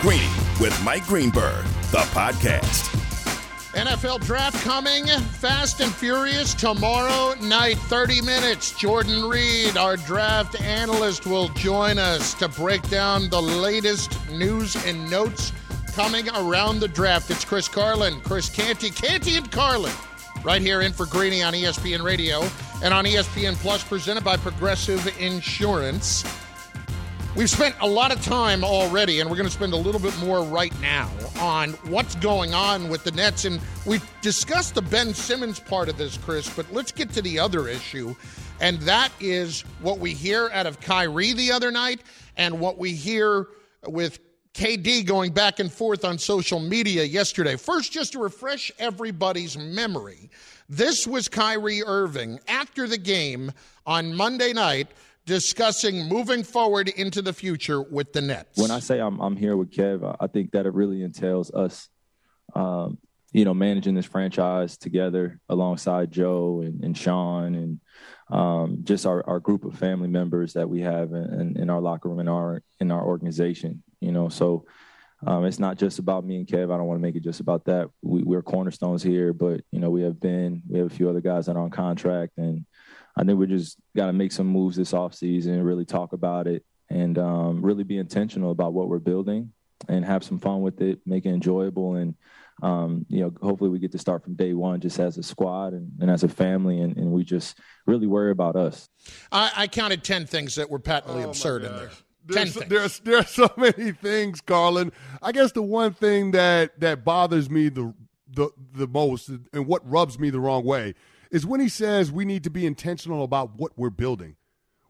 Greeny with Mike Greenberg, the podcast. NFL draft coming fast and furious tomorrow night, 30 minutes. Jordan Reid, our draft analyst, will join us to break down the latest news and notes coming around the draft. It's Chris Carlin, Chris Canty, Canty and Carlin, right here in for Greeny on ESPN Radio and on ESPN Plus, presented by Progressive Insurance. We've spent a lot of time already, and we're going to spend a little bit more right now on what's going on with the Nets. And we've discussed the Ben Simmons part of this, Chris, but let's get to the other issue. And that is what we hear out of Kyrie the other night and what we hear with KD going back and forth on social media yesterday. First, just to refresh everybody's memory, this was Kyrie Irving after the game on Monday night discussing moving forward into the future with the Nets. When I say I'm, I'm here with Kev, I think that it really entails us, um, you know, managing this franchise together alongside Joe and, and Sean and um, just our, our group of family members that we have in, in, our locker room in our in our organization. You know, so um, it's not just about me and Kev. I don't want to make it just about that. We, we're cornerstones here, but you know, we have been we have a few other guys that are on contract and I think we just got to make some moves this offseason, really talk about it, and um, really be intentional about what we're building and have some fun with it, make it enjoyable, and um, you know, hopefully we get to start from day one just as a squad and, and as a family, and, and, we just really worry about us. I, I counted ten things that were patently oh absurd in there. There's, there's there's so many things, Carlin. I guess the one thing that that bothers me the the the most and what rubs me the wrong way is when he says we need to be intentional about what we're building.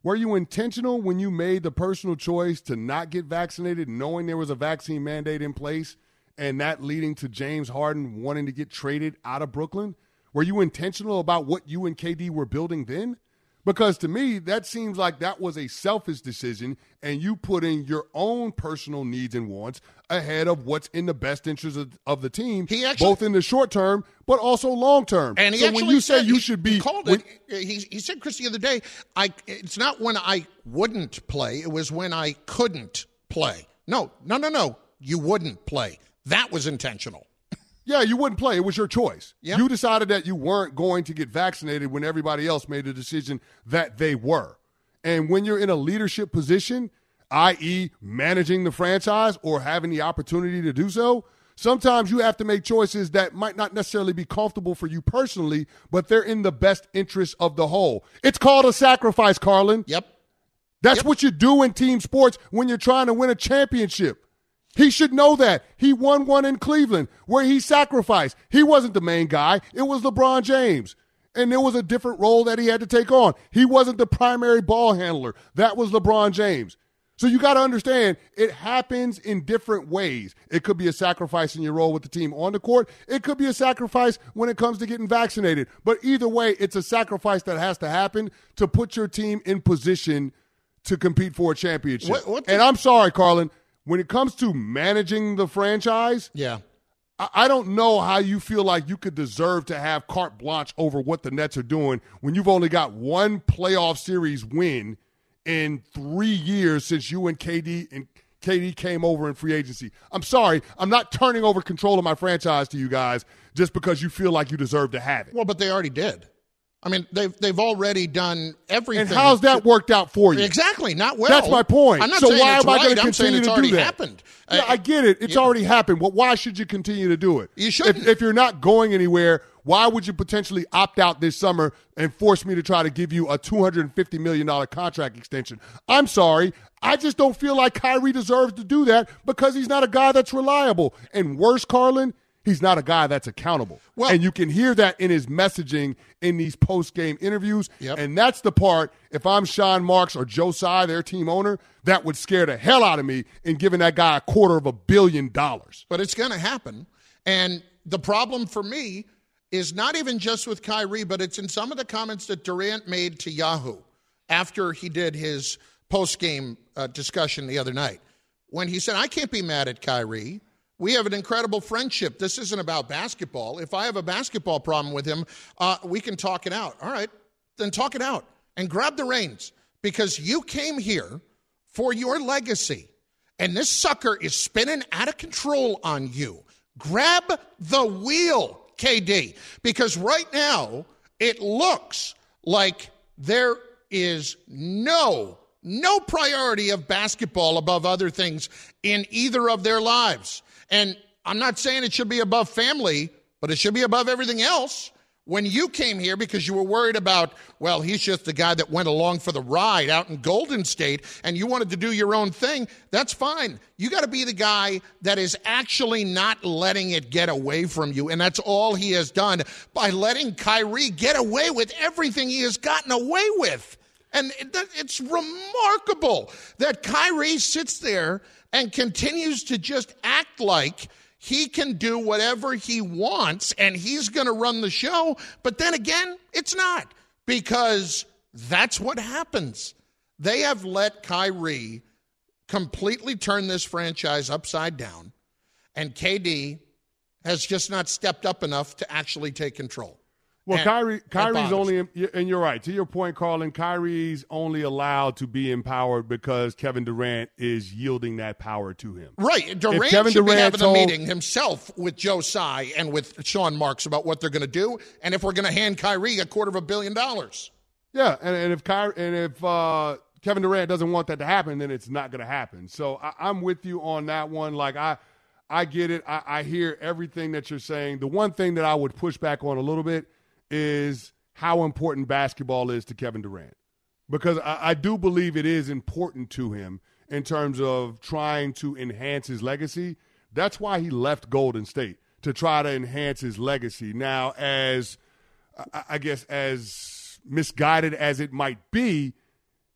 Were you intentional when you made the personal choice to not get vaccinated, knowing there was a vaccine mandate in place, and that leading to James Harden wanting to get traded out of Brooklyn? Were you intentional about what you and KD were building then? Because to me, that seems like that was a selfish decision, and you put in your own personal needs and wants ahead of what's in the best interest of, of the team, he actually, both in the short term but also long term. And so when you say you he, should be, he called when, it. He, he said, Chris, the other day, I it's not when I wouldn't play; it was when I couldn't play. No, no, no, no. You wouldn't play. That was intentional. Yeah, you wouldn't play. It was your choice. Yep. You decided that you weren't going to get vaccinated when everybody else made the decision that they were. And when you're in a leadership position, i.e., managing the franchise or having the opportunity to do so, sometimes you have to make choices that might not necessarily be comfortable for you personally, but they're in the best interest of the whole. It's called a sacrifice, Carlin. Yep. That's yep. what you do in team sports when you're trying to win a championship. He should know that. He won one in Cleveland where he sacrificed. He wasn't the main guy, it was LeBron James. And there was a different role that he had to take on. He wasn't the primary ball handler, that was LeBron James. So you got to understand it happens in different ways. It could be a sacrifice in your role with the team on the court. It could be a sacrifice when it comes to getting vaccinated. But either way, it's a sacrifice that has to happen to put your team in position to compete for a championship. What, and I'm sorry, Carlin, when it comes to managing the franchise, yeah. I don't know how you feel like you could deserve to have carte blanche over what the Nets are doing when you've only got one playoff series win in three years since you and KD and KD came over in free agency. I'm sorry, I'm not turning over control of my franchise to you guys just because you feel like you deserve to have it. Well, but they already did. I mean, they've they've already done everything. And how's that worked out for you? Exactly, not well. That's my point. I'm not so saying why it's am I right. going to continue to do that? Happened. Yeah, I get it. It's yeah. already happened. But why should you continue to do it? You should. If, if you're not going anywhere, why would you potentially opt out this summer and force me to try to give you a $250 million contract extension? I'm sorry. I just don't feel like Kyrie deserves to do that because he's not a guy that's reliable. And worse, Carlin, He's not a guy that's accountable. Well, and you can hear that in his messaging in these post game interviews. Yep. And that's the part, if I'm Sean Marks or Joe Tsai, their team owner, that would scare the hell out of me in giving that guy a quarter of a billion dollars. But it's going to happen. And the problem for me is not even just with Kyrie, but it's in some of the comments that Durant made to Yahoo after he did his post game uh, discussion the other night. When he said, I can't be mad at Kyrie. We have an incredible friendship. This isn't about basketball. If I have a basketball problem with him, uh, we can talk it out. All right, then talk it out and grab the reins because you came here for your legacy. And this sucker is spinning out of control on you. Grab the wheel, KD, because right now it looks like there is no no priority of basketball above other things in either of their lives. And I'm not saying it should be above family, but it should be above everything else. When you came here because you were worried about, well, he's just the guy that went along for the ride out in Golden State and you wanted to do your own thing, that's fine. You got to be the guy that is actually not letting it get away from you. And that's all he has done by letting Kyrie get away with everything he has gotten away with. And it's remarkable that Kyrie sits there and continues to just act like he can do whatever he wants and he's going to run the show. But then again, it's not because that's what happens. They have let Kyrie completely turn this franchise upside down, and KD has just not stepped up enough to actually take control. Well, and Kyrie, Kyrie's only, and you're right. To your point, Carlin, Kyrie's only allowed to be empowered because Kevin Durant is yielding that power to him. Right. Durant if Kevin should Durant be having told, a meeting himself with Joe Tsai and with Sean Marks about what they're going to do, and if we're going to hand Kyrie a quarter of a billion dollars. Yeah, and, and if Kyrie, and if uh, Kevin Durant doesn't want that to happen, then it's not going to happen. So I, I'm with you on that one. Like I. I get it. I, I hear everything that you're saying. The one thing that I would push back on a little bit – is how important basketball is to Kevin Durant. Because I, I, do believe it is important to him in terms of trying to enhance his legacy. That's why he left Golden State to try to enhance his legacy. Now, as I guess as misguided as it might be,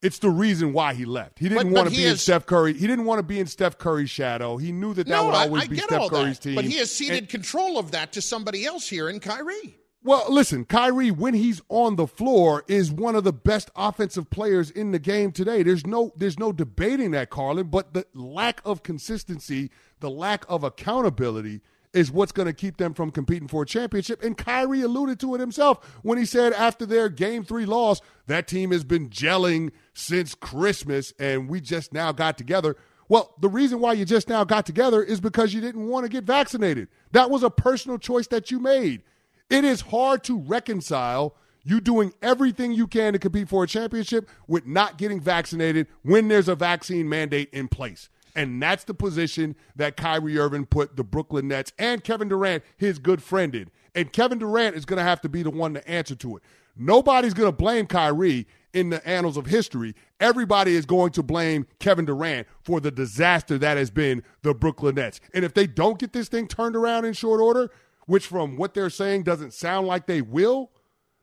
it's the reason why he left. He didn't want to be in Steph Curry. He didn't want to be in Steph Curry's shadow. He knew that that no, would always I, I be Steph Curry's that, team. But he has ceded and, control of that to somebody else here in Kyrie. Well, listen, Kyrie, when he's on the floor, is one of the best offensive players in the game today. There's no there's no debating that, Carlin, but the lack of consistency, the lack of accountability is what's going to keep them from competing for a championship. And Kyrie alluded to it himself when he said after their game three loss, that team has been gelling since Christmas and we just now got together. Well, the reason why you just now got together is because you didn't want to get vaccinated. That was a personal choice that you made. It is hard to reconcile you doing everything you can to compete for a championship with not getting vaccinated when there's a vaccine mandate in place. And that's the position that Kyrie Irving put the Brooklyn Nets and Kevin Durant, his good friend, in. And Kevin Durant is going to have to be the one to answer to it. Nobody's going to blame Kyrie in the annals of history. Everybody is going to blame Kevin Durant for the disaster that has been the Brooklyn Nets. And if they don't get this thing turned around in short order, which from what they're saying doesn't sound like they will,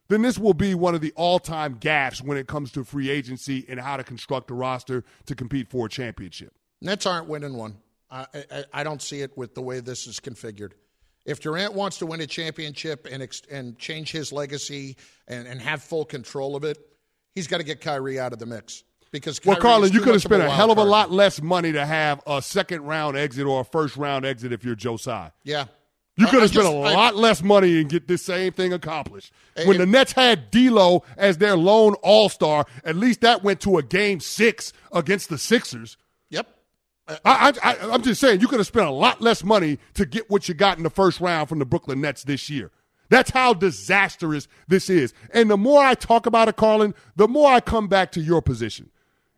then this will be one of the all-time gaps when it comes to free agency and how to construct a roster to compete for a championship. Nets aren't winning one. I, I, I don't see it with the way this is configured. If Durant wants to win a championship and ex- and change his legacy and, and have full control of it, he's got to get Kyrie out of the mix. Because Kyrie well, Carlin, you could have spent a, a hell of a lot less money to have a second round exit or a first round exit if you're Joe Tsai. Yeah, you could have spent a lot less money and get this same thing accomplished. When the Nets had D'Lo as their lone All Star, at least that went to a Game Six against the Sixers. Yep. I, I, I'm just saying you could have spent a lot less money to get what you got in the first round from the Brooklyn Nets this year. That's how disastrous this is. And the more I talk about it, Carlin, the more I come back to your position.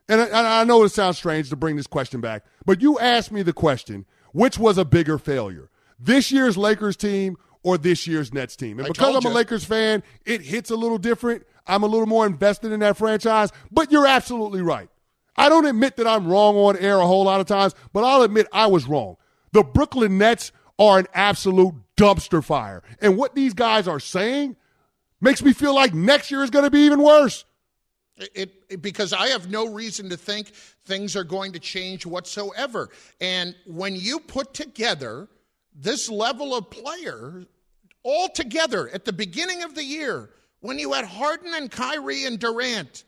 And I, I know it sounds strange to bring this question back, but you asked me the question which was a bigger failure? This year's Lakers team or this year's Nets team. And because I'm you. a Lakers fan, it hits a little different. I'm a little more invested in that franchise, but you're absolutely right. I don't admit that I'm wrong on air a whole lot of times, but I'll admit I was wrong. The Brooklyn Nets are an absolute dumpster fire. And what these guys are saying makes me feel like next year is going to be even worse. It, it, because I have no reason to think things are going to change whatsoever. And when you put together this level of player all together at the beginning of the year, when you had Harden and Kyrie and Durant,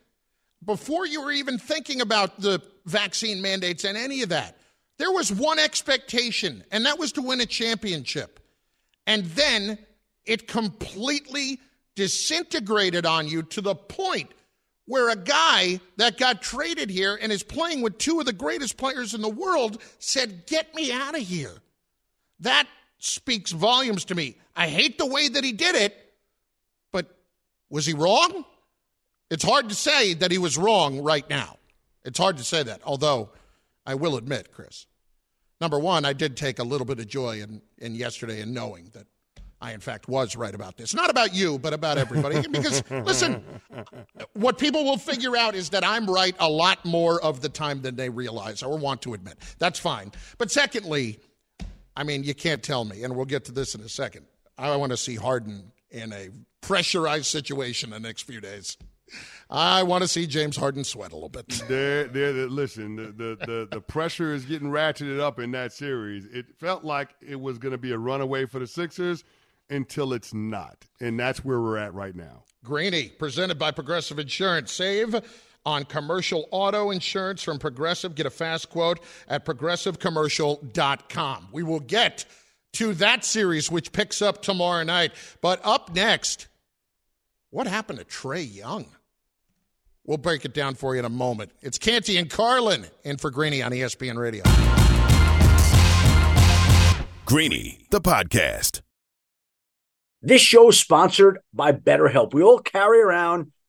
before you were even thinking about the vaccine mandates and any of that, there was one expectation, and that was to win a championship. And then it completely disintegrated on you to the point where a guy that got traded here and is playing with two of the greatest players in the world said, Get me out of here. That speaks volumes to me. I hate the way that he did it, but was he wrong? It's hard to say that he was wrong right now. It's hard to say that, although I will admit, Chris, number one, I did take a little bit of joy in, in yesterday in knowing that I, in fact, was right about this. Not about you, but about everybody. because, listen, what people will figure out is that I'm right a lot more of the time than they realize or want to admit. That's fine. But secondly, I mean, you can't tell me, and we'll get to this in a second. I want to see Harden in a pressurized situation the next few days. I want to see James Harden sweat a little bit. There, there. Listen, the, the, the, the pressure is getting ratcheted up in that series. It felt like it was going to be a runaway for the Sixers until it's not. And that's where we're at right now. Greeny, presented by Progressive Insurance. Save on commercial auto insurance from Progressive. Get a fast quote at progressivecommercial.com. We will get to that series, which picks up tomorrow night. But up next, what happened to Trae Young? We'll break it down for you in a moment. It's Canty and Carlin in for Greeny on ESPN Radio. Greeny, the podcast. This show is sponsored by BetterHelp. We all carry around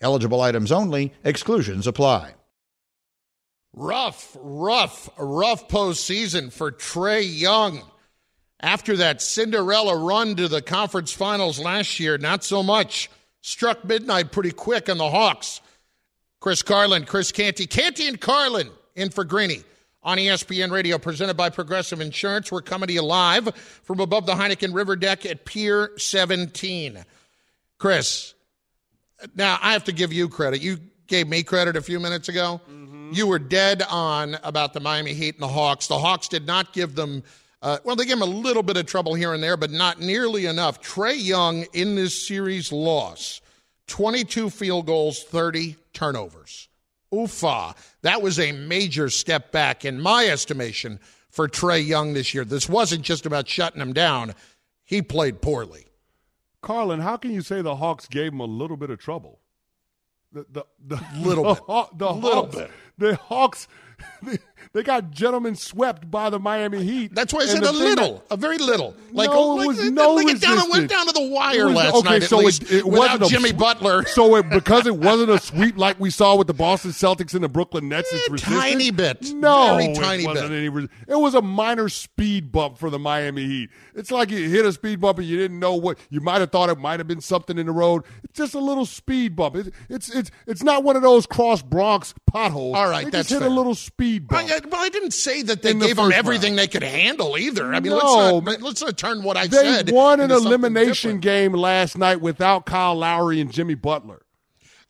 Eligible items only, exclusions apply. Rough, rough, rough postseason for Trae Young. After that Cinderella run to the conference finals last year, not so much. Struck midnight pretty quick on the Hawks. Chris Carlin, Chris Canty, Canty and Carlin in for Greeny on ESPN Radio, presented by Progressive Insurance. We're coming to you live from above the Heineken River deck at Pier 17. Chris, now I have to give you credit. You gave me credit a few minutes ago. Mm-hmm. You were dead on about the Miami Heat and the Hawks. The Hawks did not give them. Uh, well, they gave them a little bit of trouble here and there, but not nearly enough. Trae Young in this series loss 22 field goals, 30 turnovers. Oofa. That was a major step back, in my estimation, for Trae Young this year. This wasn't just about shutting him down, he played poorly. Carlin, how can you say the Hawks gave him a little bit of trouble? The the, the little the, bit, the, little Hawks, bit. The Hawks, the, they got gentlemen swept by the Miami Heat. That's why I said a little, that- a very little. Like, No, like, it was no like it, down, it went down to the wire was- last okay, night so it, it wasn't a Jimmy Butler. So it, because it wasn't a sweep like we saw with the Boston Celtics and the Brooklyn Nets, it's Eh, resistant. tiny bit. No, Very tiny it wasn't bit. any. res- It was a minor speed bump for the Miami Heat. It's like you hit a speed bump and you didn't know what. You might have thought it might have been something in the road. It's just a little speed bump. It, it's it's it's not one of those cross Bronx potholes. All right, they that's just hit fair. a little speed bump. I, well, I didn't say that they In the gave them everything round. they could handle either. I mean, No, let's not let's not turn what I They said. They won an elimination different. game last night without Kyle Lowry and Jimmy Butler.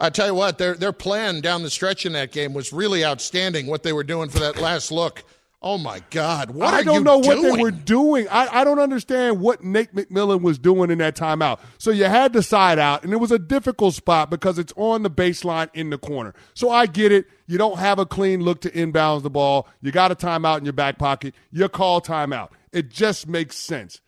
I tell you what, their their plan down the stretch in that game was really outstanding. What they were doing for that last look. Oh my God! What I don't know what they were doing. I, I don't understand what Nate McMillan was doing in that timeout. So you had the side out, and it was a difficult spot because it's on the baseline in the corner. So I get it. You don't have a clean look to inbounds the ball. You got a timeout in your back pocket. You call timeout. It just makes sense.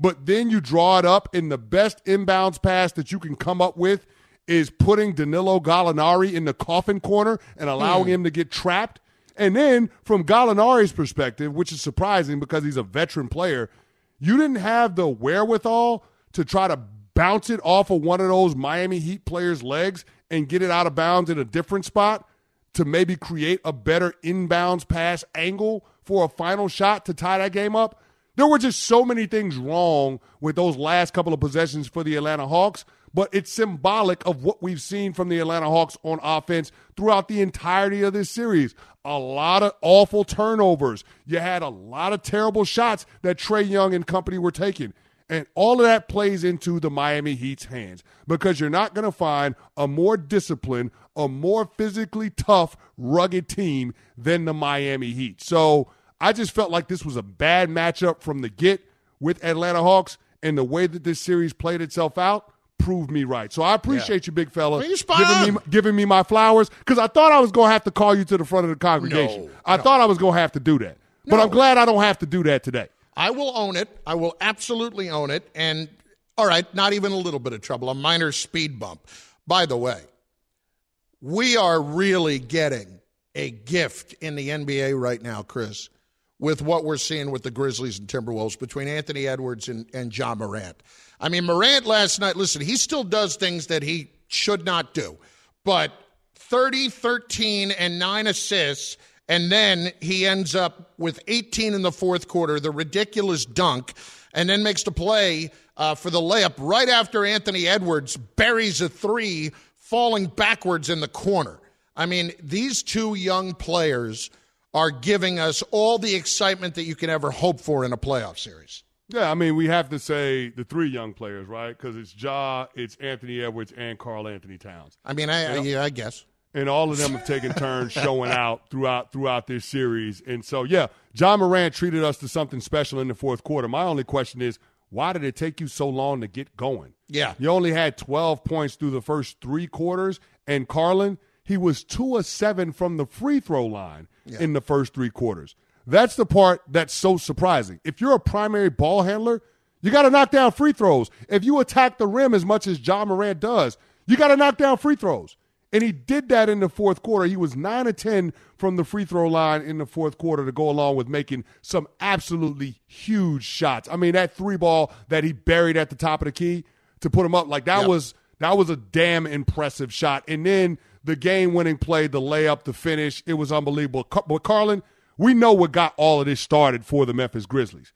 But then you draw it up, and the best inbounds pass that you can come up with is putting Danilo Gallinari in the coffin corner and allowing hmm. him to get trapped. And then from Gallinari's perspective, which is surprising because he's a veteran player, you didn't have the wherewithal to try to bounce it off of one of those Miami Heat players' legs and get it out of bounds in a different spot to maybe create a better inbounds pass angle for a final shot to tie that game up. There were just so many things wrong with those last couple of possessions for the Atlanta Hawks, but it's symbolic of what we've seen from the Atlanta Hawks on offense throughout the entirety of this series. A lot of awful turnovers. You had a lot of terrible shots that Trae Young and company were taking. And all of that plays into the Miami Heat's hands because you're not going to find a more disciplined, a more physically tough, rugged team than the Miami Heat. So I just felt like this was a bad matchup from the get with Atlanta Hawks, and the way that this series played itself out proved me right. So I appreciate you, big fella, giving me giving me my flowers because I thought I was going to have to call you to the front of the congregation. No, I thought I was going to have to do that, but I'm glad I don't have to do that today. I will own it. I will absolutely own it. And all right, not even a little bit of trouble, a minor speed bump. By the way, we are really getting a gift in the NBA right now, Chris, with what we're seeing with the Grizzlies and Timberwolves between Anthony Edwards and, and Ja Morant. I mean, Morant last night, listen, he still does things that he should not do, but 30, 13, and nine assists. And then he ends up with 18 in the fourth quarter, the ridiculous dunk, and then makes the play uh, for the layup right after Anthony Edwards buries a three, falling backwards in the corner. I mean, these two young players are giving us all the excitement that you can ever hope for in a playoff series. Yeah, I mean, we have to say the three young players, right? Because it's Ja, it's Anthony Edwards, and Karl-Anthony Towns, I mean, I, I, yeah, I guess. and all of them have taken turns showing out throughout throughout this series. And so, yeah, Ja Morant treated us to something special in the fourth quarter. My only question is, why did it take you so long to get going? Yeah. You only had 12 points through the first three quarters, and Carlin, he was two of seven from the free throw line in the first three quarters. That's the part that's so surprising. If you're a primary ball handler, you got to knock down free throws. If you attack the rim as much as Ja Morant does, you got to knock down free throws. And he did that in the fourth quarter. He was 9 of 10 from the free throw line in the fourth quarter to go along with making some absolutely huge shots. I mean, that three ball that he buried at the top of the key to put him up, like that Yep. was that was a damn impressive shot. And then the game winning play, the layup, the finish, it was unbelievable. But Carlin, we know what got all of this started for the Memphis Grizzlies.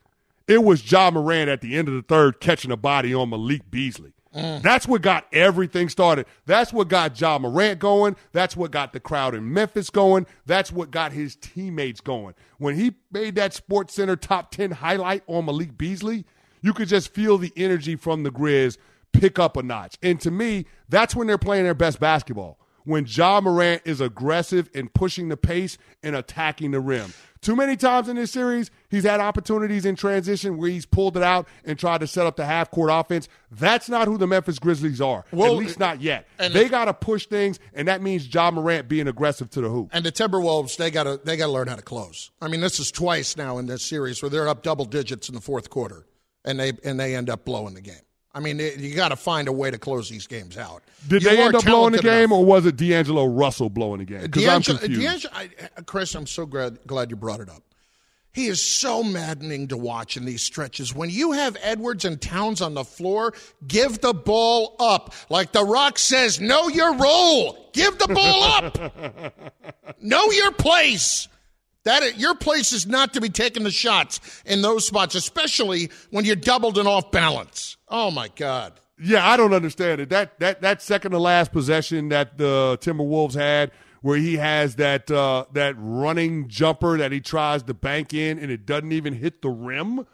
It was Ja Morant at the end of the third catching a body on Malik Beasley. Mm. That's what got everything started. That's what got Ja Morant going. That's what got the crowd in Memphis going. That's what got his teammates going. When he made that SportsCenter top 10 highlight on Malik Beasley, you could just feel the energy from the Grizz pick up a notch. And to me, that's when they're playing their best basketball. When Ja Morant is aggressive and pushing the pace and attacking the rim. Too many times in this series, he's had opportunities in transition where he's pulled it out and tried to set up the half court offense. That's not who the Memphis Grizzlies are. Well, at least not yet. they got to push things, and that means John Morant being aggressive to the hoop. And the Timberwolves, they got to they got to learn how to close. I mean, this is twice now in this series where they're up double digits in the fourth quarter, and they and they end up blowing the game. I mean, you got to find a way to close these games out. Did You they end up blowing the game, enough. or was it D'Angelo Russell blowing the game? Because I'm D'Angelo, confused. D'Angelo, I, Chris, I'm so glad, glad you brought it up. He is so maddening to watch in these stretches. When you have Edwards and Towns on the floor, give the ball up. Like The Rock says, know your role. Give the ball up. know your place. That your place is not to be taking the shots in those spots, especially when you're doubled and off balance. Oh my God. Yeah, I don't understand it. That that that second to last possession that the Timberwolves had, where he has that uh, that running jumper that he tries to bank in and it doesn't even hit the rim.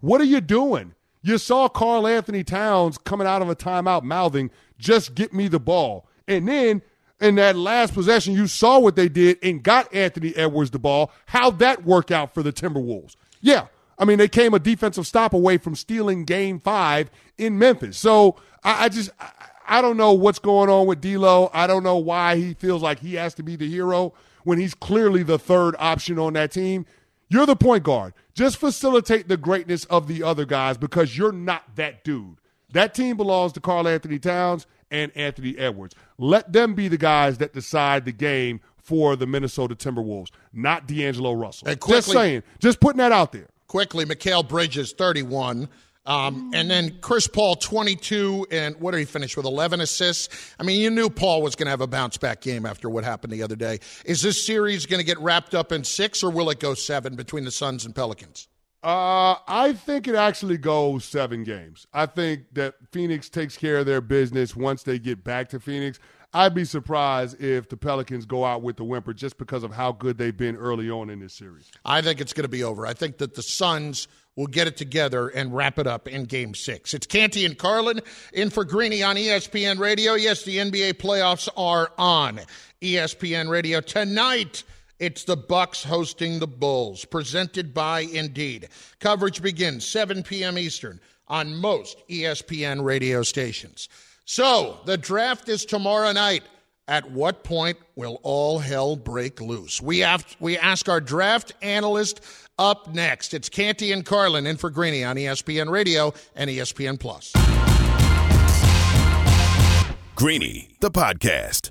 What are you doing? You saw Karl-Anthony Towns coming out of a timeout mouthing, "Just get me the ball," and then in that last possession, you saw what they did and got Anthony Edwards the ball. How'd that work out for the Timberwolves? Yeah, I mean, they came a defensive stop away from stealing game five in Memphis. So I, I just, I, I don't know what's going on with D'Lo. I don't know why he feels like he has to be the hero when he's clearly the third option on that team. You're the point guard. Just facilitate the greatness of the other guys because you're not that dude. That team belongs to Karl-Anthony Towns and Anthony Edwards. Let them be the guys that decide the game for the Minnesota Timberwolves, not D'Angelo Russell. Hey, just saying, just putting that out there. Quickly, Mikal Bridges, 31. Um, and then Chris Paul, 22. And what did he finish with? 11 assists. I mean, you knew Paul was going to have a bounce back game after what happened the other day. Is this series going to get wrapped up in six, or will it go seven between the Suns and Pelicans? Uh, I think it actually goes seven games. I think that Phoenix takes care of their business once they get back to Phoenix. I'd be surprised if the Pelicans go out with the whimper just because of how good they've been early on in this series. I think it's going to be over. I think that the Suns will get it together and wrap it up in game six. It's Canty and Carlin in for Greeny on ESPN Radio. Yes, the NBA playoffs are on ESPN Radio tonight. It's the Bucks hosting the Bulls, presented by Indeed. Coverage begins 7 p.m. Eastern on most ESPN radio stations. So, the draft is tomorrow night. At what point will all hell break loose? We have we ask our draft analyst up next. It's Canty and Carlin in for Greeny on ESPN Radio and ESPN Plus. Greeny, the podcast.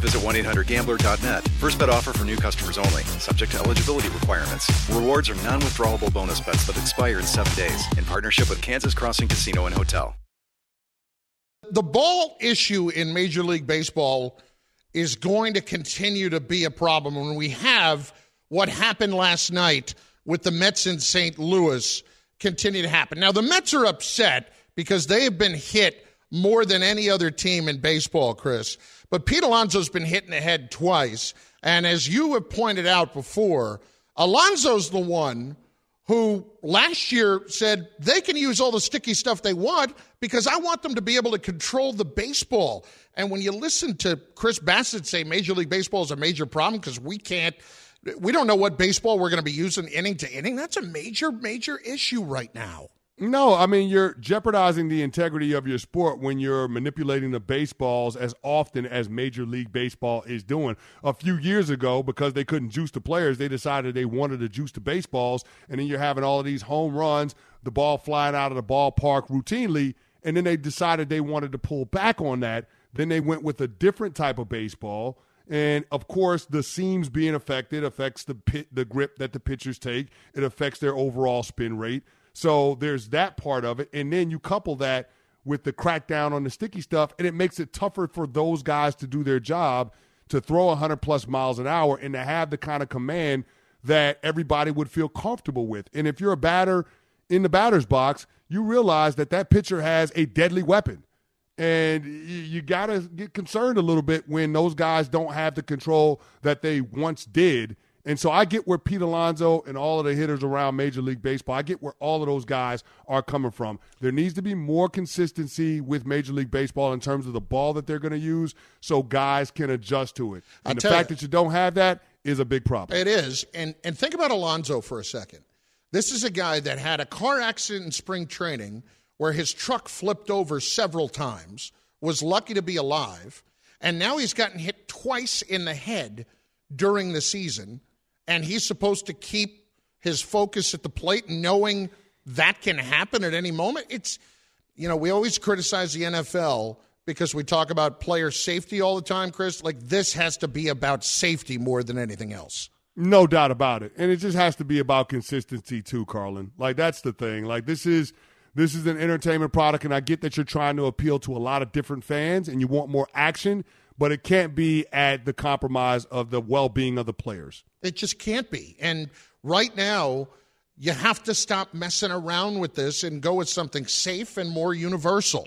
visit 1-800-GAMBLER.net. First bet offer for new customers only. Subject to eligibility requirements. Rewards are non-withdrawable bonus bets that expire in seven days. In partnership with Kansas Crossing Casino and Hotel. the ball issue in Major League Baseball is going to continue to be a problem when we have what happened last night with the Mets in St. Louis continue to happen. Now, the Mets are upset because they have been hit more than any other team in baseball, Chris. But Pete Alonso's been hit in the head twice. And as you have pointed out before, Alonso's the one who last year said they can use all the sticky stuff they want because I want them to be able to control the baseball. And when you listen to Chris Bassitt say Major League Baseball is a major problem because we can't, we don't know what baseball we're going to be using inning to inning, that's a major, major issue right now. No, I mean you're jeopardizing the integrity of your sport when you're manipulating the baseballs as often as Major League Baseball is doing. A few years ago, because they couldn't juice the players, they decided they wanted to juice the baseballs, and then you're having all of these home runs, the ball flying out of the ballpark routinely, and then they decided they wanted to pull back on that. Then they went with a different type of baseball And of course, the seams being affected affects the pit, the grip that the pitchers take. It affects their overall spin rate. So there's that part of it. And then you couple that with the crackdown on the sticky stuff, and it makes it tougher for those guys to do their job to throw 100 plus miles an hour and to have the kind of command that everybody would feel comfortable with. And if you're a batter in the batter's box, you realize that that pitcher has a deadly weapon. And you, got to get concerned a little bit when those guys don't have the control that they once did. And so I get where Pete Alonso and all of the hitters around Major League Baseball, I get where all of those guys are coming from. There needs to be more consistency with Major League Baseball in terms of the ball that they're going to use so guys can adjust to it. And the fact you, that you don't have that is a big problem. It is. And and think about Alonso for a second. This is a guy that had a car accident in spring training where his truck flipped over several times, was lucky to be alive, and now he's gotten hit twice in the head during the season, and he's supposed to keep his focus at the plate knowing that can happen at any moment. It's you know, we always criticize the NFL because we talk about player safety all the time, Chris. Like this has to be about safety more than anything else. No doubt about it. And it just has to be about consistency too, Carlin. Like that's the thing. Like this is this is an entertainment product and I get that you're trying to appeal to a lot of different fans and you want more action, but it can't be at the compromise of the well-being of the players. It just can't be. And right now, you have to stop messing around with this and go with something safe and more universal.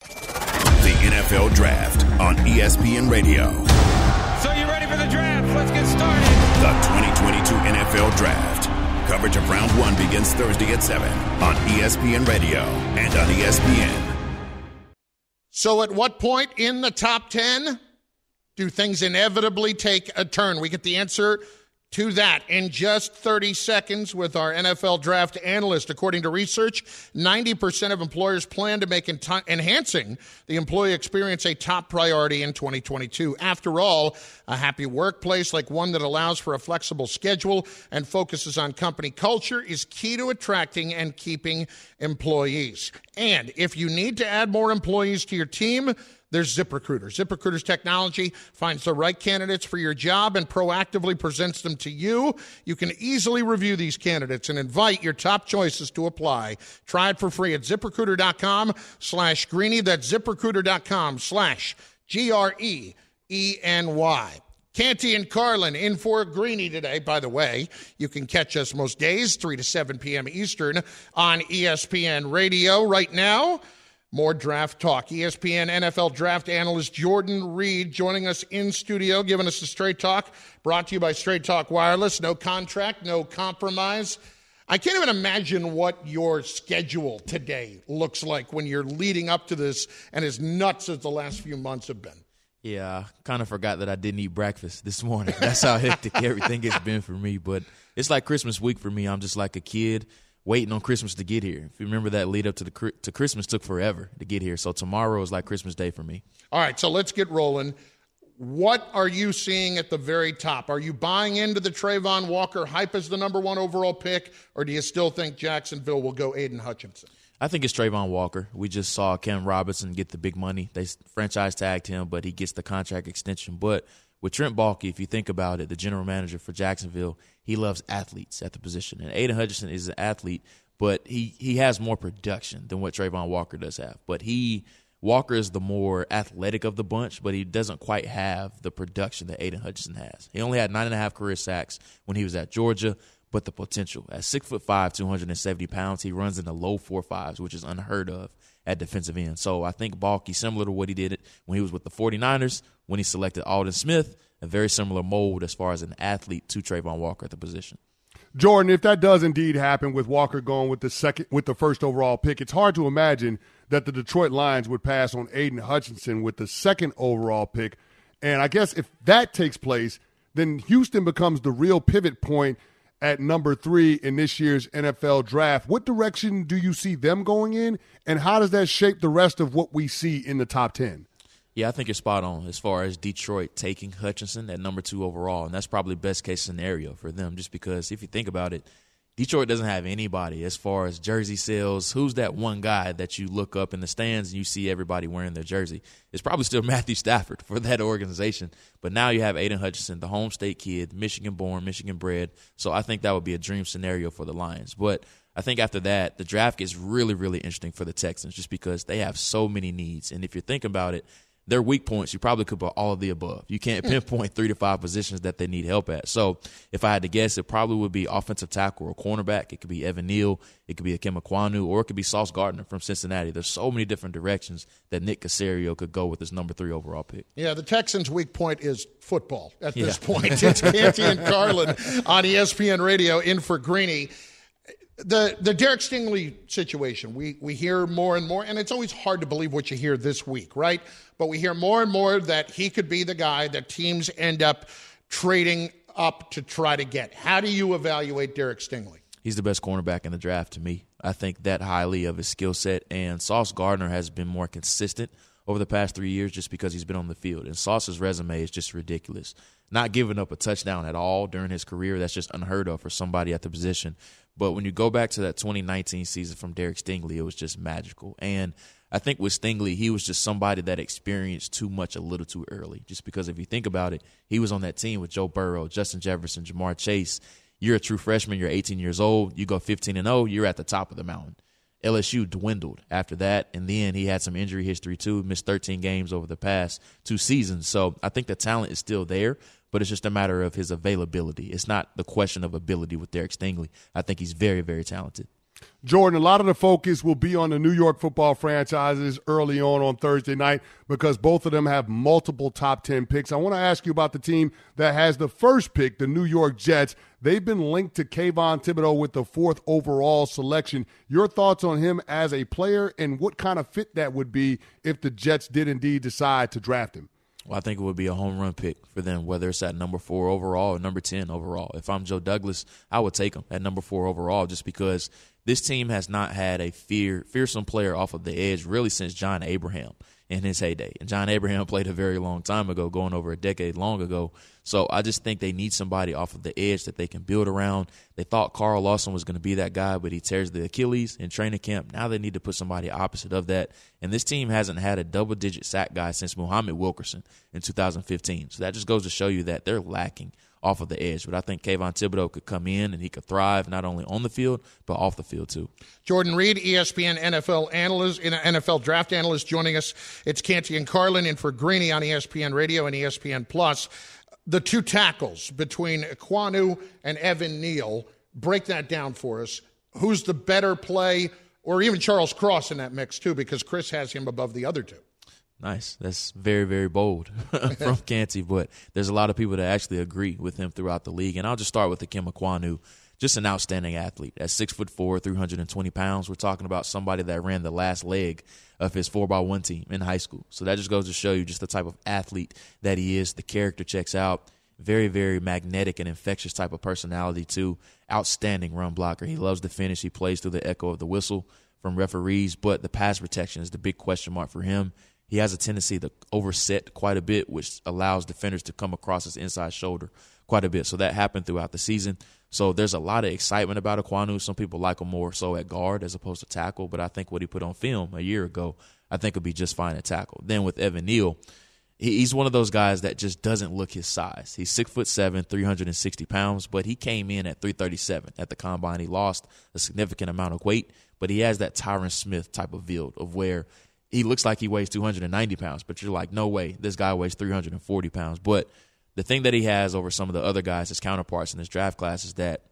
The NFL Draft on ESPN Radio. So you ready for the draft? Let's get started. The 2022 NFL Draft. Coverage of round one begins Thursday at 7 on ESPN Radio and on ESPN. So, at what point in the top 10 do things inevitably take a turn? We get the answer to that in just 30 seconds with our NFL draft analyst. According to research, 90% of employers plan to make enhancing the employee experience a top priority in 2022. After all, a happy workplace like one that allows for a flexible schedule and focuses on company culture is key to attracting and keeping employees. And if you need to add more employees to your team, there's ZipRecruiter. ZipRecruiter's technology finds the right candidates for your job and proactively presents them to you. You can easily review these candidates and invite your top choices to apply. Try it for free at ziprecruiter.com slash greeny. That's ziprecruiter.com slash G R E E N Y. Canty and Carlin in for Greeny today. By the way, you can catch us most days, 3 to 7 p.m. Eastern on ESPN Radio. Right now, more draft talk. ESPN NFL draft analyst Jordan Reid joining us in studio, giving us the straight talk. Brought to you by Straight Talk Wireless. No contract, no compromise. I can't even imagine what your schedule today looks like when you're leading up to this and as nuts as the last few months have been. Yeah, I kind of forgot that I didn't eat breakfast this morning. That's how hectic everything has been for me. But it's like Christmas week for me. I'm just like a kid waiting on Christmas to get here. If you remember that lead up to the to Christmas took forever to get here. So tomorrow is like Christmas Day for me. All right, so let's get rolling. What are you seeing at the very top? Are you buying into the Travon Walker hype as the number one overall pick, or do you still think Jacksonville will go Aidan Hutchinson? I think it's Travon Walker. We just saw Cam Robinson get the big money. They franchise tagged him, but he gets the contract extension. But with Trent Baalke, if you think about it, the general manager for Jacksonville, he loves athletes at the position. And Aidan Hutchinson is an athlete, but he, he has more production than what Travon Walker does have. But he Walker is the more athletic of the bunch, but he doesn't quite have the production that Aidan Hutchinson has. He only had nine and a half career sacks when he was at Georgia, but the potential at six foot five, two hundred and seventy pounds, he runs in the low four fives, which is unheard of at defensive end. So I think Baalke, similar to what he did when he was with the 49ers, when he selected Aldon Smith, a very similar mold as far as an athlete to Travon Walker at the position. Jordan, if that does indeed happen with Walker going with the second with the first overall pick, it's hard to imagine that the Detroit Lions would pass on Aidan Hutchinson with the second overall pick. And I guess if that takes place, then Houston becomes the real pivot point at number three in this year's NFL draft. What direction do you see them going in, and how does that shape the rest of what we see in the top 10? Yeah, I think you're spot on as far as Detroit taking Hutchinson at number two overall, and that's probably best case scenario for them. Just because if you think about it, Detroit doesn't have anybody as far as jersey sales. Who's that one guy that you look up in the stands and you see everybody wearing their jersey? It's probably still Matthew Stafford for that organization. But now you have Aidan Hutchinson, the home state kid, Michigan born, Michigan bred. So I think that would be a dream scenario for the Lions. But I think after that, the draft gets really, really interesting for the Texans just because they have so many needs. And if you're thinking about it, their weak points, you probably could put all of the above. You can't hmm. pinpoint three to five positions that they need help at. So if I had to guess, it probably would be offensive tackle or cornerback. It could be Evan Neal. It could be Ikem Ekwonu, or it could be Sauce Gardner from Cincinnati. There's so many different directions that Nick Caserio could go with his number three overall pick. Yeah, the Texans' weak point is football at yeah. this point. It's Canty and Carlin on ESPN Radio in for Greeny the the Derek Stingley situation, we we hear more and more, and it's always hard to believe what you hear this week, right? But we hear more and more that he could be the guy that teams end up trading up to try to get. How do you evaluate Derek Stingley? He's the best cornerback in the draft to me. I think that highly of his skill set, and Sauce Gardner has been more consistent over the past three years just because he's been on the field. And Sauce's resume is just ridiculous. Not giving up a touchdown at all during his career, that's just unheard of for somebody at the position. But when you go back to that 2019 season from Derek Stingley, it was just magical. And I think with Stingley, he was just somebody that experienced too much a little too early. Just because if you think about it, he was on that team with Joe Burrow, Justin Jefferson, Ja'Marr Chase. You're a true freshman, you're 18 years old, you go 15 and 0, you're at the top of the mountain. LSU dwindled after that, and then he had some injury history too. Missed 13 games over the past two seasons, so I think the talent is still there but it's just a matter of his availability. It's not the question of ability with Derek Stingley. I think he's very, very talented. Jordan, a lot of the focus will be on the New York football franchises early on on Thursday night because both of them have multiple top 10 picks. I want to ask you about the team that has the first pick, the New York Jets. They've been linked to Kayvon Thibodeaux with the fourth overall selection. Your thoughts on him as a player and what kind of fit that would be if the Jets did indeed decide to draft him? Well, I think it would be a home run pick for them, whether it's at number four overall or number 10 overall. If I'm Joe Douglas, I would take him at number four overall just because this team has not had a fear, fearsome player off of the edge really since John Abraham in his heyday. And John Abraham played a very long time ago, going over a decade long ago. So I just think they need somebody off of the edge that they can build around. They thought Carl Lawson was going to be that guy, but he tears the Achilles in training camp. Now they need to put somebody opposite of that. And this team hasn't had a double digit sack guy since Muhammad Wilkerson in 2015. So that just goes to show you that they're lacking off of the edge. But I think Kayvon Thibodeaux could come in and he could thrive not only on the field but off the field too. Jordan Reid, ESPN NFL analyst, NFL draft analyst, joining us. It's Canty and Carlin in for Greeny on ESPN Radio and ESPN Plus. The two tackles between Ekwonu and Evan Neal. Break that down for us. Who's the better play, or even Charles Cross in that mix too, because Chris has him above the other two. Nice. That's very, very bold from Canty, but there's a lot of people that actually agree with him throughout the league. And I'll just start with Ikem Ekwonu, just an outstanding athlete. At six foot four, 320 pounds, we're talking about somebody that ran the last leg of his four by one team in high school. So that just goes to show you just the type of athlete that he is. The character checks out. Very, very magnetic and infectious type of personality too. Outstanding run blocker. He loves to finish. He plays through the echo of the whistle from referees, but the pass protection is the big question mark for him he has a tendency to overset quite a bit, which allows defenders to come across his inside shoulder quite a bit. So that happened throughout the season. So there's a lot of excitement about Ekwonu. Some people like him more so at guard as opposed to tackle, but I think what he put on film a year ago, I think would be just fine at tackle. Then with Evan Neal, he's one of those guys that just doesn't look his size. He's six foot seven, 360 pounds, but he came in at 337 at the combine. He lost a significant amount of weight, but he has that Tyron Smith type of build of where he looks like he weighs 290 pounds, but you're like, no way, this guy weighs 340 pounds. But the thing that he has over some of the other guys, his counterparts in his draft class, is that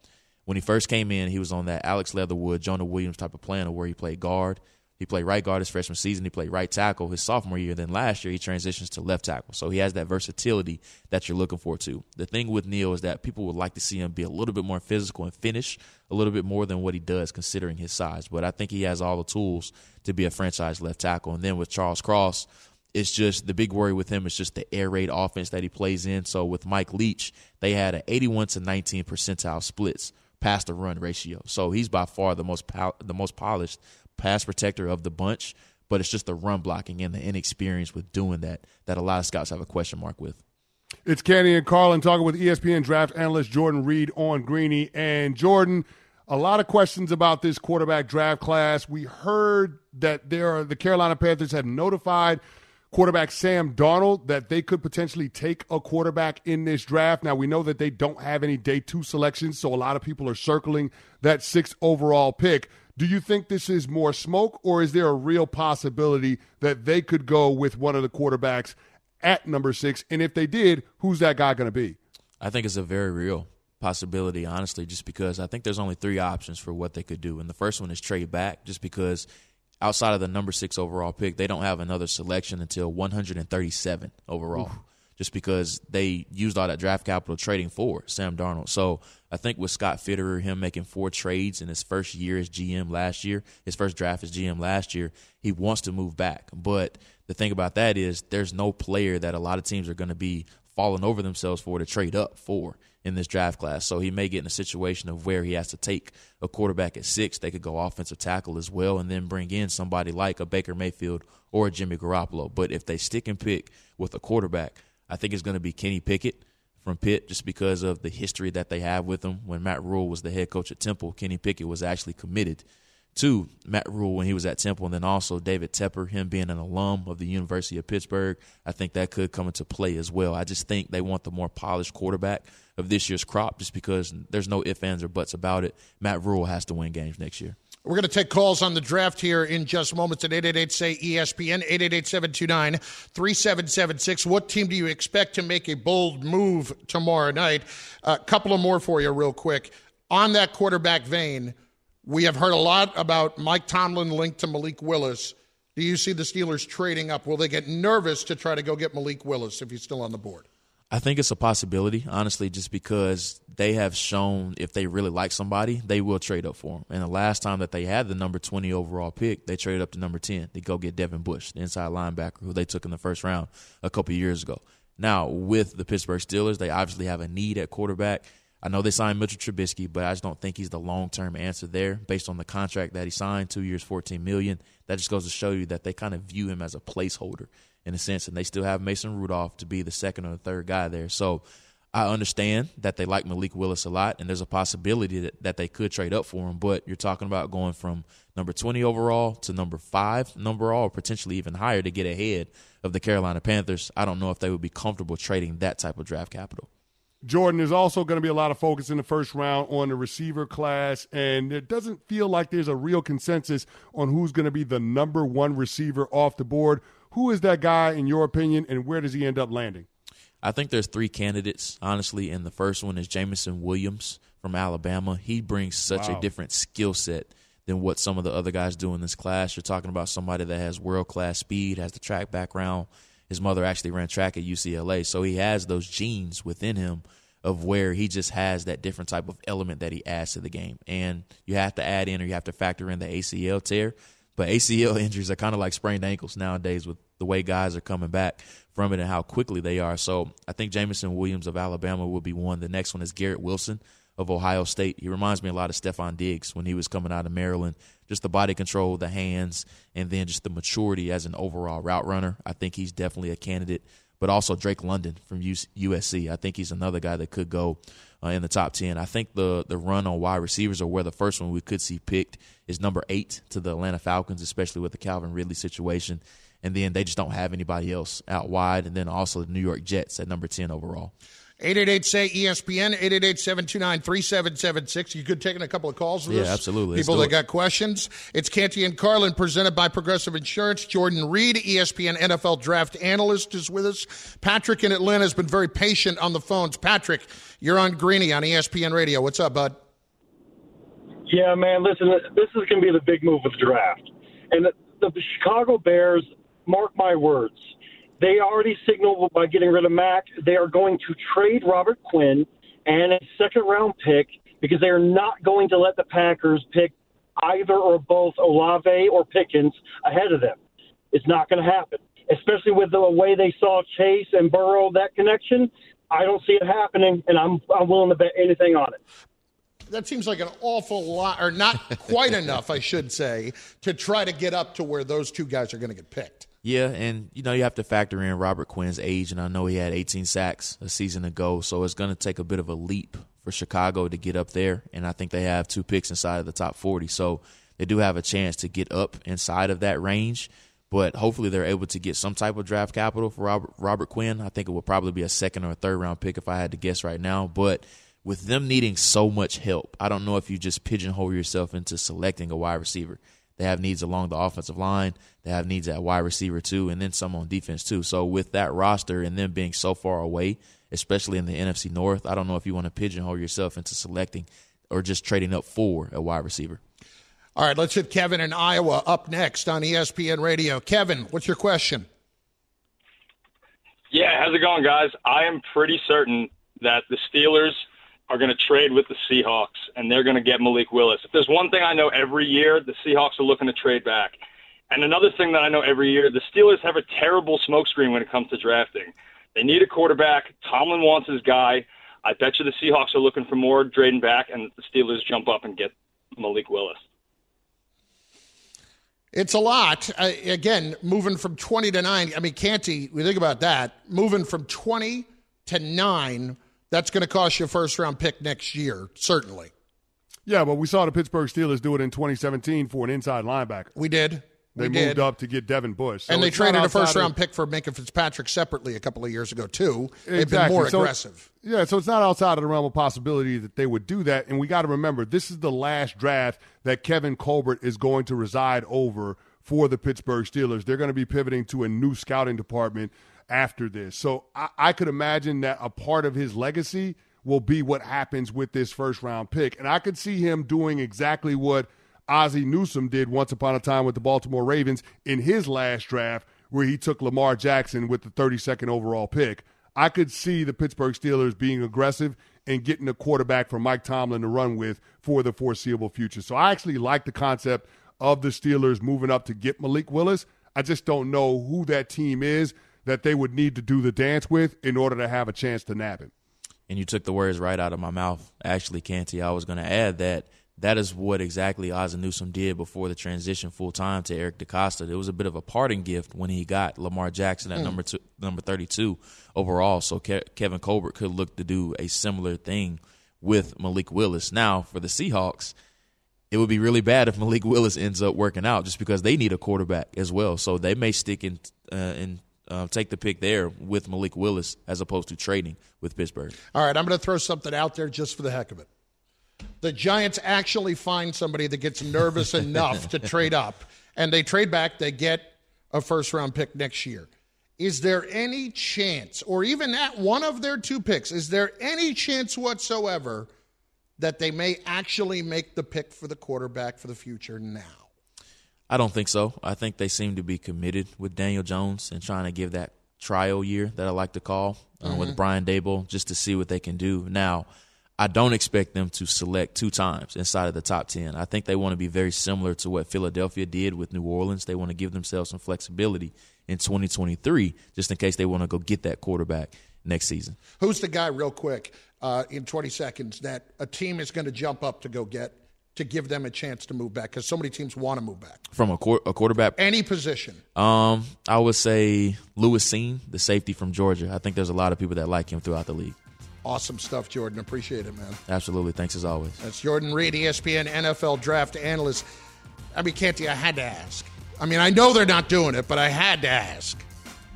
when he first came in, he was on that Alex Leatherwood, Jonah Williams type of plan of where he played guard. He played right guard his freshman season. He played right tackle his sophomore year. Then last year, he transitions to left tackle. So he has that versatility that you're looking for, too. The thing with Neal is that people would like to see him be a little bit more physical and finish a little bit more than what he does, considering his size. But I think he has all the tools to be a franchise left tackle. And then with Charles Cross, it's just the big worry with him is just the air raid offense that he plays in. So with Mike Leach, they had an 81 to 19 percentile splits pass to run ratio. So he's by far the most the most polished pass protector of the bunch, but it's just the run blocking and the inexperience with doing that that a lot of scouts have a question mark with. It's Canty and Carlin talking with ESPN draft analyst Jordan Reid on Greeny. And Jordan, A lot of questions about this quarterback draft class. We heard that there are, the Carolina Panthers have notified quarterback Sam Darnold that they could potentially take a quarterback in this draft. Now, we know that they don't have any day two selections, so a lot of people are circling that sixth overall pick. Do you think this is more smoke, or is there a real possibility that they could go with one of the quarterbacks at number six? And if they did, who's that guy going to be? I think it's a very real possibility, honestly, just because I think there's only three options for what they could do. And the first one is trade back, just because outside of the number six overall pick, they don't have another selection until 137 overall. Oof. Just because they used all that draft capital trading for Sam Darnold. So I think with Scott Fitterer, him making four trades in his first year as GM last year, his first draft as GM last year, he wants to move back. But the thing about that is there's no player that a lot of teams are going to be falling over themselves for to trade up for in this draft class. So he may get in a situation of where he has to take a quarterback at six. They could go offensive tackle as well and then bring in somebody like a Baker Mayfield or a Jimmy Garoppolo. But if they stick and pick with a quarterback, I think it's going to be Kenny Pickett from Pitt just because of the history that they have with him. When Matt Rhule was the head coach at Temple, Kenny Pickett was actually committed to Matt Rhule when he was at Temple, and then also David Tepper, him being an alum of the University of Pittsburgh. I think that could come into play as well. I just think they want the more polished quarterback of this year's crop just because there's no ifs, ands, or buts about it. Matt Rhule has to win games next year. We're going to take calls on the draft here in just moments at 888 say ESPN, 888 729 3776. What team do you expect to make a bold move tomorrow night? A uh, couple of more for you, real quick. On that quarterback vein, we have heard a lot about Mike Tomlin linked to Malik Willis. Do you see the Steelers trading up? Will they get nervous to try to go get Malik Willis if he's still on the board? I think it's a possibility, honestly, just because they have shown if they really like somebody, they will trade up for him. And the last time that they had the number 20 overall pick, they traded up to number 10 to go get Devin Bush, the inside linebacker who they took in the first round a couple years ago. Now, with the Pittsburgh Steelers, they obviously have a need at quarterback. I know they signed Mitchell Trubisky, but I just don't think he's the long term answer there based on the contract that he signed, two years, fourteen million. That just goes to show you that they kind of view him as a placeholder in a sense, and they still have Mason Rudolph to be the second or the third guy there. So I understand that they like Malik Willis a lot, and there's a possibility that, that they could trade up for him. But you're talking about going from number 20 overall to number five number all, potentially even higher to get ahead of the Carolina Panthers. I don't know if they would be comfortable trading that type of draft capital. Jordan, there's also going to be a lot of focus in the first round on the receiver class, and it doesn't feel like there's a real consensus on who's going to be the number one receiver off the board. Who is that guy, in your opinion, and where does he end up landing? I think there's three candidates, honestly, and the first one is Jameson Williams from Alabama. He brings such wow. a different skill set than what some of the other guys do in this class. You're talking about somebody that has world class speed, has the track background, his mother actually ran track at UCLA, so he has those genes within him of where he just has that different type of element that he adds to the game. And you have to add in or you have to factor in the ACL tear. But ACL injuries are kind of like sprained ankles nowadays with the way guys are coming back from it and how quickly they are. So I think Jameson Williams of Alabama will be one. The next one is Garrett Wilson of Ohio State. He reminds me a lot of Stefon Diggs when he was coming out of Maryland. Just the body control, the hands, and then just the maturity as an overall route runner. I think he's definitely a candidate. But also Drake London from USC. I think he's another guy that could go uh, in the top 10. I think the, the run on wide receivers or where the first one we could see picked is number eight to the Atlanta Falcons, especially with the Calvin Ridley situation. And then they just don't have anybody else out wide. And then also the New York Jets at number 10 overall. 888 say ESPN, 888 729 3776. You could take in a couple of calls Yeah, absolutely. People that got questions. It's Canty and Carlin presented by Progressive Insurance. Jordan Reid, ESPN NFL draft analyst, is with us. Patrick in Atlanta has been very patient on the phones. Patrick, you're on Greeny on ESPN Radio. What's up, bud? Yeah, man, listen, this is going to be the big move of the draft. And the, the Chicago Bears, mark my words, they already signaled by getting rid of Mack, they are going to trade Robert Quinn and a second round pick because they are not going to let the Packers pick either or both Olave or Pickens ahead of them. It's not going to happen, especially with the way they saw Chase and Burrow, that connection. I don't see it happening, and I'm, I'm willing to bet anything on it that seems like an awful lot, or not quite enough, I should say, to try to get up to where those two guys are going to get picked. Yeah, and you know you have to factor in Robert Quinn's age, and I know he had 18 sacks a season ago, so it's going to take a bit of a leap for Chicago to get up there, and I think they have two picks inside of the top 40, so they do have a chance to get up inside of that range. But hopefully they're able to get some type of draft capital for Robert, Robert Quinn. I think it would probably be a second or a third round pick if I had to guess right now. But with them needing so much help, I don't know if you just pigeonhole yourself into selecting a wide receiver. They have needs along the offensive line. They have needs at wide receiver too, and then some on defense too. So with that roster and them being so far away, especially in the NFC North, I don't know if you want to pigeonhole yourself into selecting or just trading up for a wide receiver. All right, let's hit Kevin in Iowa up next on ESPN Radio. Kevin, what's your question? Yeah, how's it going, guys? I am pretty certain that the Steelers are going to trade with the Seahawks and they're going to get Malik Willis. If there's one thing I know every year, the Seahawks are looking to trade back. And another thing that I know every year, the Steelers have a terrible smokescreen when it comes to drafting. They need a quarterback. Tomlin wants his guy. I bet you the Seahawks are looking for more trading back, and the Steelers jump up and get Malik Willis. It's a lot. Uh, again, moving from 20 to 9. I mean, Canty, we think about that. Moving from 20 to 9, that's going to cost you a first round pick next year, certainly. Yeah, but we saw the Pittsburgh Steelers do it in 2017 for an inside linebacker. We did. They we moved did. up to get Devin Bush. So and they traded a first round of- pick for Minkah Fitzpatrick separately a couple of years ago, too. They've Exactly. been more So- aggressive. Yeah, so it's not outside of the realm of possibility that they would do that. And we got to remember, this is the last draft that Kevin Colbert is going to reside over for the Pittsburgh Steelers. They're going to be pivoting to a new scouting department after this. So I, I could imagine that a part of his legacy will be what happens with this first round pick. And I could see him doing exactly what Ozzie Newsome did once upon a time with the Baltimore Ravens in his last draft, where he took Lamar Jackson with the 32nd overall pick. I could see the Pittsburgh Steelers being aggressive and getting a quarterback for Mike Tomlin to run with for the foreseeable future. So I actually like the concept of the Steelers moving up to get Malik Willis. I just don't know who that team is that they would need to do the dance with in order to have a chance to nab him. and you took the words right out of my mouth. Actually, Canty, I was going to add that that is what exactly Ozzie Newsome did before the transition full time to Eric DeCosta. It was a bit of a parting gift when he got Lamar Jackson at Hmm. number two, number thirty two overall. So Ke- Kevin Colbert could look to do a similar thing with Malik Willis. Now for the Seahawks. It would be really bad if Malik Willis ends up working out, just because they need a quarterback as well. So they may stick in uh, and uh, take the pick there with Malik Willis as opposed to trading with Pittsburgh. All right, I'm going to throw something out there just for the heck of it. The Giants actually find somebody that gets nervous enough to trade up, and they trade back, they get a first round pick next year. Is there any chance, or even at one of their two picks, is there any chance whatsoever that they may actually make the pick for the quarterback for the future now? I don't think so. I think they seem to be committed with Daniel Jones and trying to give that trial year that I like to call uh, Mhm. with Brian Daboll just to see what they can do. Now, I don't expect them to select two times inside of the top 10. I think they want to be very similar to what Philadelphia did with New Orleans. They want to give themselves some flexibility in 2023 just in case they want to go get that quarterback next season. Who's the guy, real quick, uh, in 20 seconds, that a team is going to jump up to go get to give them a chance to move back? Because so many teams want to move back. From a, quar- a quarterback Any position. Um, I would say Lewis Cine, the safety from Georgia. I think there's a lot of people that like him throughout the league. Awesome stuff, Jordan. Appreciate it, man. Absolutely. Thanks as always. That's Jordan Reid, ESPN NFL draft analyst. I mean, Canty, I had to ask. I mean, I know they're not doing it, but I had to ask.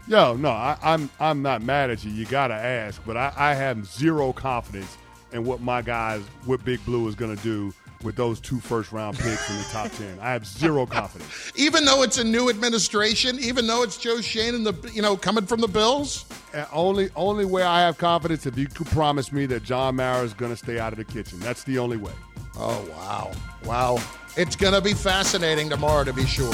Yo, no, I, I'm I'm not mad at you. You gotta ask, but I, I have zero confidence in what my guys, what Big Blue is gonna do with those two first round picks in the top ten. I have zero confidence. Even though it's a new administration, even though it's Joe Schoen and the you know coming from the Bills. And only only way I have confidence if you could promise me that John Mara is gonna stay out of the kitchen. That's the only way. Oh wow, wow! It's gonna be fascinating tomorrow, to be sure.